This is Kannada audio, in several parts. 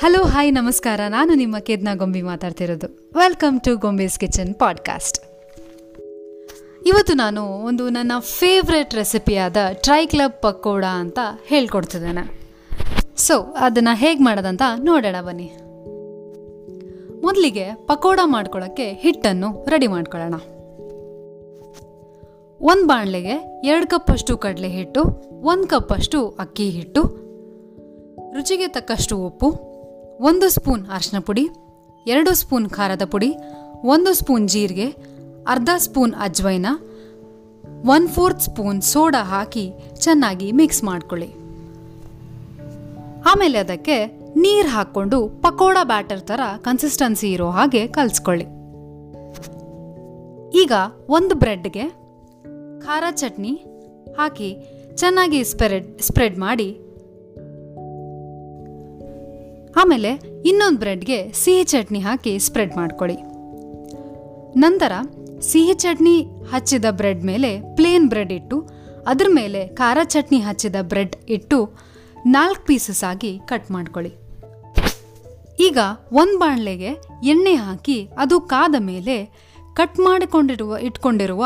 ಹಲೋ ಹಾಯ್ ನಮಸ್ಕಾರ. ನಾನು ನಿಮ್ಮ ಕೇದ್ನಾ ಗೊಂಬಿ ಮಾತಾಡ್ತಿರೋದು. Welcome to Gombe's kitchen podcast ಇವತ್ತು ನಾನು ಒಂದು ನನ್ನ ಫೇವ್ರೆಟ್ ರೆಸಿಪಿಯಾದ ಟ್ರೈ ಕ್ಲಬ್ ಪಕೋಡ ಅಂತ ಹೇಳ್ಕೊಡ್ತಿದ್ದೇನೆ. ಸೊ ಅದನ್ನು ಹೇಗೆ ಮಾಡೋದಂತ ನೋಡೋಣ ಬನ್ನಿ. ಮೊದಲಿಗೆ ಪಕೋಡ ಮಾಡ್ಕೊಳ್ಳೋಕ್ಕೆ ಹಿಟ್ಟನ್ನು ರೆಡಿ ಮಾಡ್ಕೊಳ್ಳೋಣ. ಒಂದು ಬಾಣಲೆಗೆ ಎರಡು ಕಪ್ಪಷ್ಟು ಕಡಲೆ ಹಿಟ್ಟು, ಒಂದು ಕಪ್ಪಷ್ಟು ಅಕ್ಕಿ ಹಿಟ್ಟು, ರುಚಿಗೆ ತಕ್ಕಷ್ಟು ಉಪ್ಪು ಒಂದು ಸ್ಪೂನ್ ಅರಿಶಿನ ಪುಡಿ, ಎರಡು ಸ್ಪೂನ್ ಖಾರದ ಪುಡಿ, ಒಂದು ಸ್ಪೂನ್ ಜೀರಿಗೆ, ಅರ್ಧ spoon ಅಜ್ವೈನ, one fourth spoon soda ಹಾಕಿ ಚೆನ್ನಾಗಿ ಮಿಕ್ಸ್ ಮಾಡ್ಕೊಳ್ಳಿ. ಆಮೇಲೆ ಅದಕ್ಕೆ ನೀರು ಹಾಕ್ಕೊಂಡು ಪಕೋಡ ಬ್ಯಾಟರ್ ಥರ ಕನ್ಸಿಸ್ಟೆನ್ಸಿ ಇರೋ ಹಾಗೆ ಕಲಿಸ್ಕೊಳ್ಳಿ. ಈಗ ಒಂದು ಬ್ರೆಡ್ಗೆ ಖಾರ ಚಟ್ನಿ ಹಾಕಿ ಚೆನ್ನಾಗಿ ಸ್ಪ್ರೆಡ್ ಸ್ಪ್ರೆಡ್ ಮಾಡಿ ಆಮೇಲೆ ಇನ್ನೊಂದು ಬ್ರೆಡ್ಗೆ ಸಿಹಿ ಚಟ್ನಿ ಹಾಕಿ ಸ್ಪ್ರೆಡ್ ಮಾಡ್ಕೊಳ್ಳಿ. ನಂತರ ಸಿಹಿ ಚಟ್ನಿ ಹಚ್ಚಿದ ಬ್ರೆಡ್ ಮೇಲೆ ಪ್ಲೇನ್ ಬ್ರೆಡ್ ಇಟ್ಟು, ಅದ್ರ ಮೇಲೆ ಖಾರ ಚಟ್ನಿ ಹಚ್ಚಿದ ಬ್ರೆಡ್ ಇಟ್ಟು ನಾಲ್ಕು ಪೀಸಸ್ ಆಗಿ ಕಟ್ ಮಾಡ್ಕೊಳ್ಳಿ. ಈಗ ಒಂದು ಬಾಣಲೆಗೆ ಎಣ್ಣೆ ಹಾಕಿ ಅದು ಕಾದ ಮೇಲೆ ಕಟ್ ಮಾಡಿಕೊಂಡಿರುವ, ಇಟ್ಕೊಂಡಿರುವ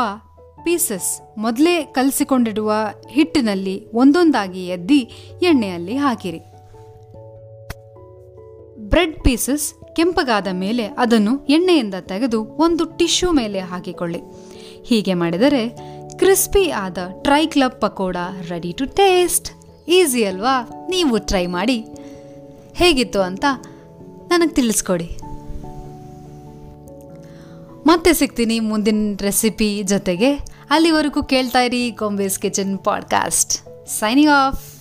ಪೀಸಸ್ ಮೊದಲೇ ಕಲಸಿಕೊಂಡಿರುವ ಹಿಟ್ಟಿನಲ್ಲಿ ಒಂದೊಂದಾಗಿ ಎದ್ದಿ ಎಣ್ಣೆಯಲ್ಲಿ ಹಾಕಿರಿ. ಬ್ರೆಡ್ ಪೀಸಸ್ ಕೆಂಪಗಾದ ಮೇಲೆ ಅದನ್ನು ಎಣ್ಣೆಯಿಂದ ತೆಗೆದು ಒಂದು ಟಿಶ್ಯೂ ಮೇಲೆ ಹಾಕಿಕೊಳ್ಳಿ. ಹೀಗೆ ಮಾಡಿದರೆ ಕ್ರಿಸ್ಪಿ ಆದ ಟ್ರೈ club pakoda ready to taste easy ಅಲ್ವಾ? ನೀವು ಟ್ರೈ ಮಾಡಿ. ಹೇಗಿತ್ತು ಅಂತ ನನಗೆ ತಿಳಿಸ್ಕೊಡಿ. ಮತ್ತೆ ಸಿಗ್ತೀನಿ ಮುಂದಿನ ರೆಸಿಪಿ ಜೊತೆಗೆ. ಅಲ್ಲಿವರೆಗೂ ಕೇಳ್ತಾ ಇರಿ Gombe's kitchen podcast signing off